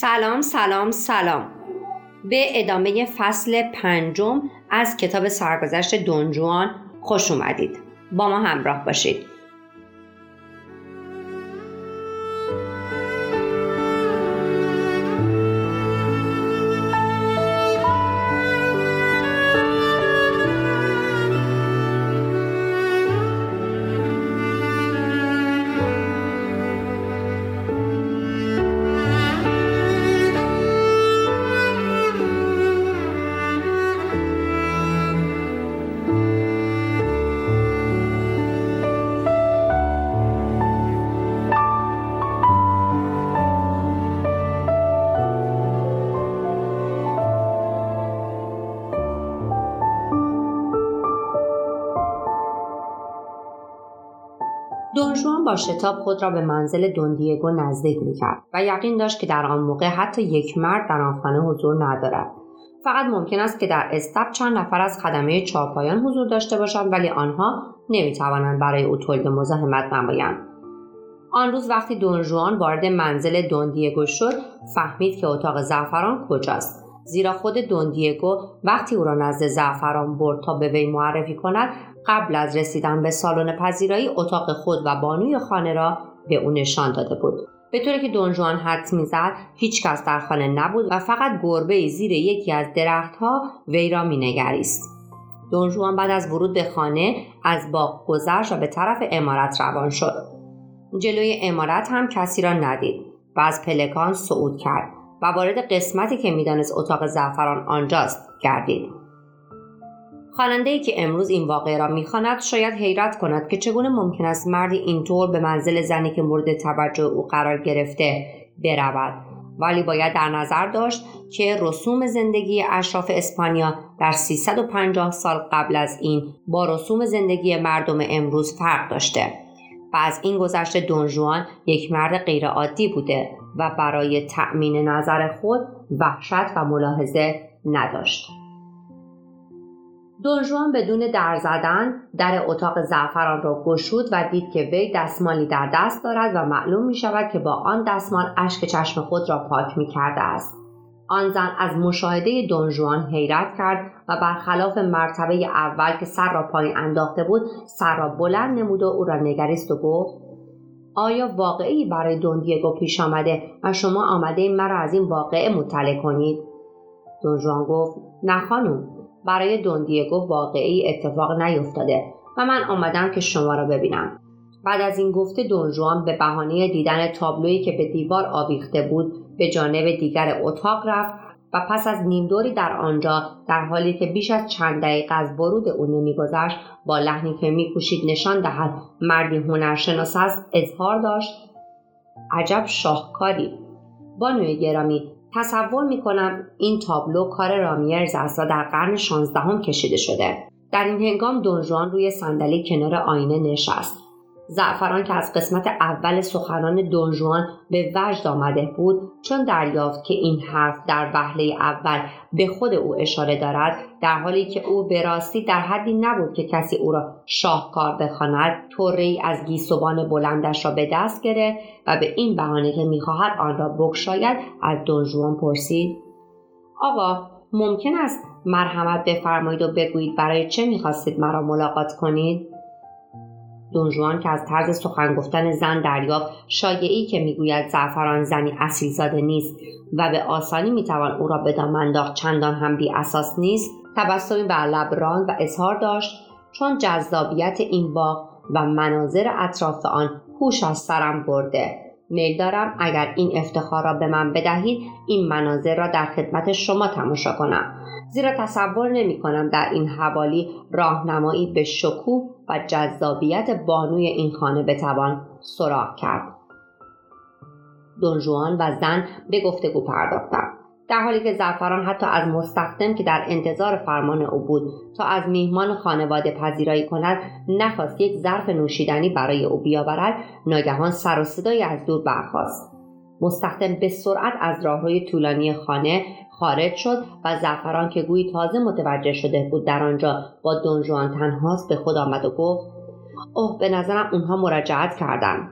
سلام سلام سلام. به ادامه فصل پنجم از کتاب سرگذشت دونجوان خوش اومدید. با ما همراه باشید. با شتاب خود را به منزل دوندیگو نزدیک می‌کرد و یقین داشت که در آن موقع حتی یک مرد در آن خانه حضور ندارد. فقط ممکن است که در استب چند نفر از خدمه چارپایان حضور داشته باشند ولی آنها نمی‌توانند برای او تولید مزاحمت نمایند. آن روز وقتی دونجوان وارد منزل دوندیگو شد فهمید که اتاق زعفران کجاست. زیرا خود دوندیگو وقتی او را نزد زعفران برد تا به وی معرفی کند قبل از رسیدن به سالن پذیرایی اتاق خود و بانوی خانه را به او نشان داده بود. به طوری که دونجوان حدس می‌زد هیچکس در خانه نبود و فقط گربه زیر یکی از درختها وی را مینگریست. دونجوان بعد از ورود به خانه از باغ گذشت و به طرف امارت روان شد. جلوی امارت هم کسی را ندید و از پلکان صعود کرد. و وارد قسمتی که می‌دانست اتاق زعفران آنجاست گردید. خواننده که امروز این واقعه را می‌خواند شاید حیرت کند که چگونه ممکن است مردی اینطور به منزل زنی که مورد توجه او قرار گرفته برود. ولی باید در نظر داشت که رسوم زندگی اشراف اسپانیا در 350 سال قبل از این با رسوم زندگی مردم امروز فرق داشته. و از این گذشته دونجوان یک مرد غیرعادی بوده. و برای تأمین نظر خود وحشت و ملاحظه نداشت. دونجوان بدون در زدن در اتاق زعفران را گشود و دید که وی دستمالی در دست دارد و معلوم می شود که با آن دستمال اشک چشم خود را پاک می کرده است. آن زن از مشاهده دونجوان حیرت کرد و برخلاف مرتبه اول که سر را پایین انداخته بود سر را بلند نمود و او را نگریست و گفت آیا واقعی برای دوندیگو پیش آمده و شما آمده مرا از این واقعه مطلع کنید؟ دونجوان گفت نه خانم برای دوندیگو واقعی اتفاق نیفتاده و من آمدم که شما را ببینم. بعد از این گفته دونجوان به بهانه دیدن تابلویی که به دیوار آویخته بود به جانب دیگر اتاق رفت و پس از نیمدوری در آنجا در حالی که بیش از چند دقیقه از برود او نمیگذشت با لحنی که میکوشید نشان دهد مردی هنرشناس است اظهار داشت عجب شاهکاری. بانوی گرامی تصور می‌کنم این تابلو کار رامیرز است و در قرن شانزدهم کشیده شده. در این هنگام دونجوان روی صندلی کنار آینه نشست. زعفران که از قسمت اول سخنان دونجوان به وجد آمده بود چون دریافت که این حرف در وهله اول به خود او اشاره دارد در حالی که او به راستی در حدی نبود که کسی او را شاهکار بخواند طوره ای از گیسوان بلندش را به دست گرفت و به این بهانه که می‌خواهد آن را بگشاید از دونجوان پرسید آقا ممکن است مرحمت بفرمایید و بگویید برای چه می‌خواستید مرا ملاقات کنید؟ دونجوان که از طرز سخن گفتن زن دریافت شایعی که می‌گوید زعفران زنی اصیلزاده نیست و به آسانی می‌توان او را به دام چندان هم بی اساس نیست. تبسمی بر لب راند و اظهار داشت چون جذابیت این باغ و مناظر اطراف آن هوش از سرم برده. میل دارم اگر این افتخار را به من بدهید این مناظر را در خدمت شما تماشا کنم. زیرا تصور نمی کنم در این حوالی راهنمایی به شکوه و جذابیت بانوی این خانه بتوان سراغ کرد. دونجوان و زن به گفتگو پرداختند. در حالی که زعفران حتی از مستخدم که در انتظار فرمان او بود تا از میهمان خانواده پذیرایی کند نخواست یک ظرف نوشیدنی برای او بیاورد ناگهان سر و صدایی از دور برخاست. مستخدم به سرعت از راهروی طولانی خانه خارج شد و زعفران که گویی تازه متوجه شده بود در آنجا با دونجوان تنهاست به خود آمد و گفت اوه به نظرم اونها مراجعت کردن.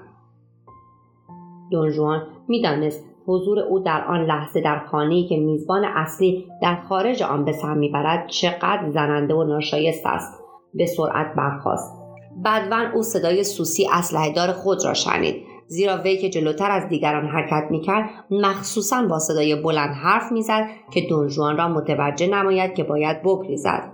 دونجوان می‌دانست حضور او در آن لحظه در خانه‌ای که میزبان اصلی در خارج آن به سر می‌برد چقدر زننده و ناشایست است. به سرعت برخاست. بدون او صدای سوسی اسلحهدار خود را شنید. زیرا وی که جلوتر از دیگران حرکت می‌کرد مخصوصا با صدای بلند حرف می‌زد که دونجوان را متوجه نماید که باید بگریزد.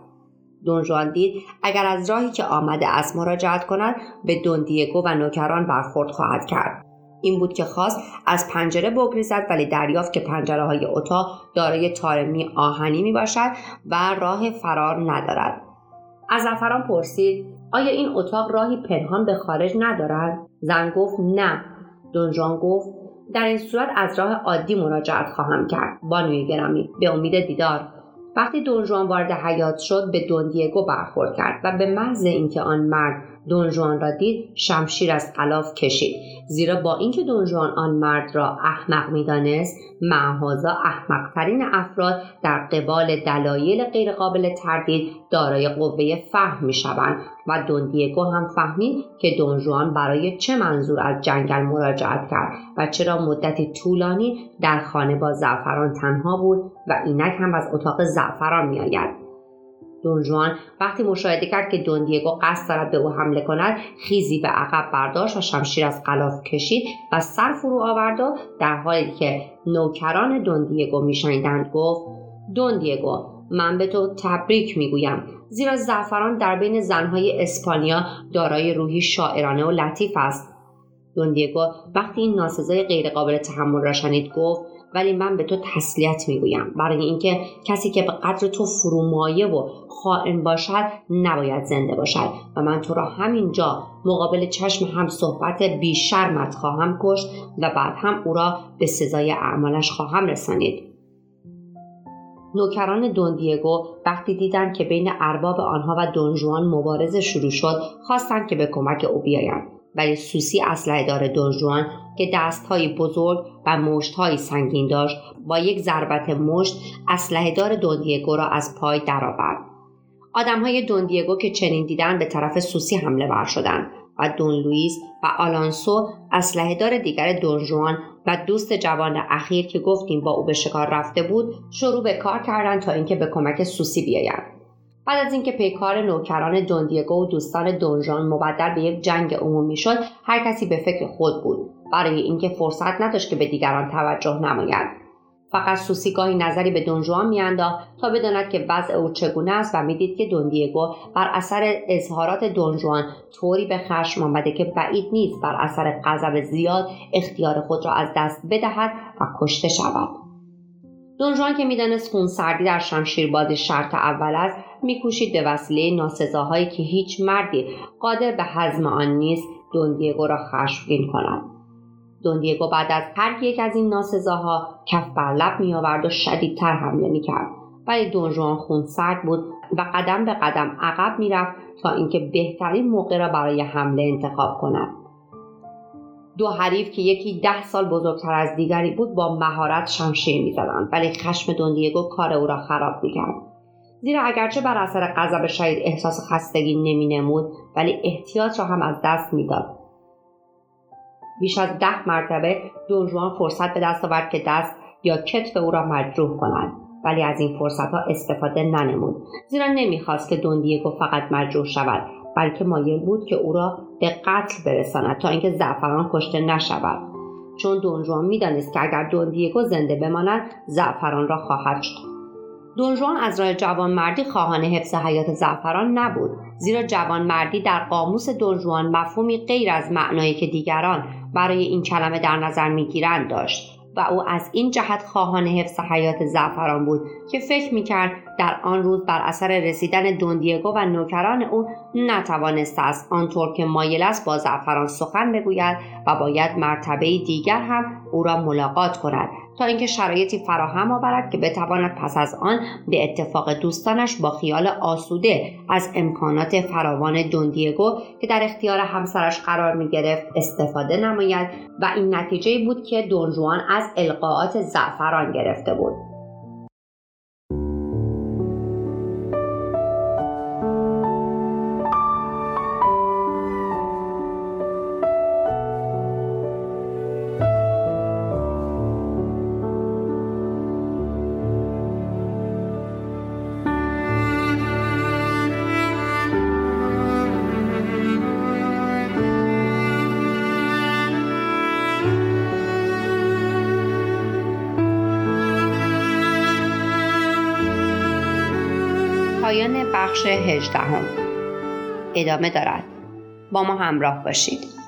دونجوان دید اگر از راهی که آمده از مراجعت کند به دوندیگو و نوکران برخورد خواهد کرد. این بود که خواست از پنجره بگریزد ولی دریافت که پنجره های اتاق دارای تارمی آهنی می باشد و راه فرار ندارد. از زفران پرسید آیا این اتاق راهی پنهان به خارج ندارد؟ زن گفت نه. دونجان گفت در این صورت از راه عادی مراجعت خواهم کرد. بانوی گرامی. به امید دیدار. وقتی دونجوان وارد حیات شد به دوندیگو برخورد کرد و به محض اینکه آن مرد دونجوان را دید شمشیر از خلاف کشید. زیرا با اینکه دونجوان آن مرد را احمق می‌دانست معهازا احمقترین افراد در قبال دلایل غیرقابل تردید دارای قوه فهم می‌شوند و دوندیگو هم فهمید که دونجوان برای چه منظور از جنگل مراجعت کرد و چرا مدتی طولانی در خانه با زعفران تنها بود و اینک هم از اتاق زعفران میآید. دونجوان وقتی مشاهده کرد که دوندیگو قصد دارد به او حمله کند خیزی به عقب برداشت و شمشیر از غلاف کشید و سر فرو آورد و در حالی که نوکران دوندیگو میشنیدند گفت دوندیگو من به تو تبریک می‌گویم. زیرا زعفران در بین زنهای اسپانیا دارای روحی شاعرانه و لطیف است. دوندیگو وقتی این ناسزای غیرقابل تحمل را شنید گفت ولی من به تو تسلیت می‌گویم. برای اینکه کسی که به قدر تو فرومایه و خائن باشد نباید زنده باشد. و من تو را همینجا مقابل چشم هم صحبت بیشرمت خواهم کشت و بعد هم او را به سزای اعمالش خواهم رسانید. نوکران دوندیگو وقتی دیدند که بین ارباب آنها و دونجوان مبارزه شروع شد خواستند که به کمک او بیایند. ولی سوسی اسلحه دار دونجوان که دستهایی بزرگ و مشتهایی سنگین داشت با یک ضربت مشت اسلحه دار دوندیگو را از پای درآورد. آدمهای دوندیگو که چنین دیدن به طرف سوسی حمله ور شدند و دون لوئیس و آلانسو اسلحه دار دیگر دونجوان و دوست جوان اخیر که گفتیم با او به شکار رفته بود شروع به کار کردند تا اینکه به کمک سوسی بیایند. بعد از اینکه پیکار نوکران دوندیگو و دوستان دونژان مبدل به یک جنگ عمومی شد هر کسی به فکر خود بود. برای اینکه فرصت نداشت که به دیگران توجه نماید. فقط سوسی گاهی نظری به دونجوان میانداخت تا بداند که وضع او چگونه است و می‌دید که دوندیگو بر اثر اظهارات دونجوان طوری به خشم آمده که بعید نیست بر اثر غضب زیاد اختیار خود را از دست بدهد و کشته شود. دونجوان که می‌دانست خونسردی در شمشیربازی شرط اول است میکوشید به وسیله ناسزاهایی که هیچ مردی قادر به حزم آن نیست دوندیگو را خشمگین کند. دوندیگو بعد از هر یک از این ناسزاها کف بر لب میآورد و شدیدتر حمله می‌کرد ولی دونجوان خونسرد بود و قدم به قدم عقب می‌رفت تا اینکه بهترین موقع را برای حمله انتخاب کند. دو حریف که یکی ده سال بزرگتر از دیگری بود با مهارت شمشیر می‌زدند ولی خشم دوندیگو کار او را خراب می‌کرد. زیرا اگرچه بر اثر غضب شدید احساس خستگی نمینمود ولی احتیاط را هم از دست می‌داد. بیش از ده مرتبه دونجوان فرصت به دست آورد که دست یا کتف او را مجروح کند ولی از این فرصت ها استفاده ننمود. زیرا نمی‌خواست که دوندیگو فقط مجروح شود. بلکه مایل بود که او را به قتل برساند تا اینکه زعفران کشته نشود. چون دونجوان می‌دانست که اگر دوندیگو زنده بماند زعفران را خواهد شد دونجوان از راه جوانمردی خواهان حفظ حیات زعفران نبود زیرا جوانمردی در قاموس دونجوان مفهومی غیر از معنایی که دیگران برای این کلمه در نظر می‌گیرند داشت. و او از این جهت خواهان حفظ حیات زعفران بود که فکر می‌کرد در آن روز بر اثر رسیدن دوندیگو و نوکران او نتوانسته است آنطور که مایل است با زعفران سخن بگوید و باید مرتبه دیگر هم او را ملاقات کند تا اینکه شرایطی فراهم آورد که بتواند پس از آن به اتفاق دوستانش با خیال آسوده از امکانات فراوان دوندیگو که در اختیار همسرش قرار می گرفت استفاده نماید و این نتیجه بود که دونجوان از القاعات زعفران گرفته بود. بخش هجدهم. ادامه دارد. با ما همراه باشید.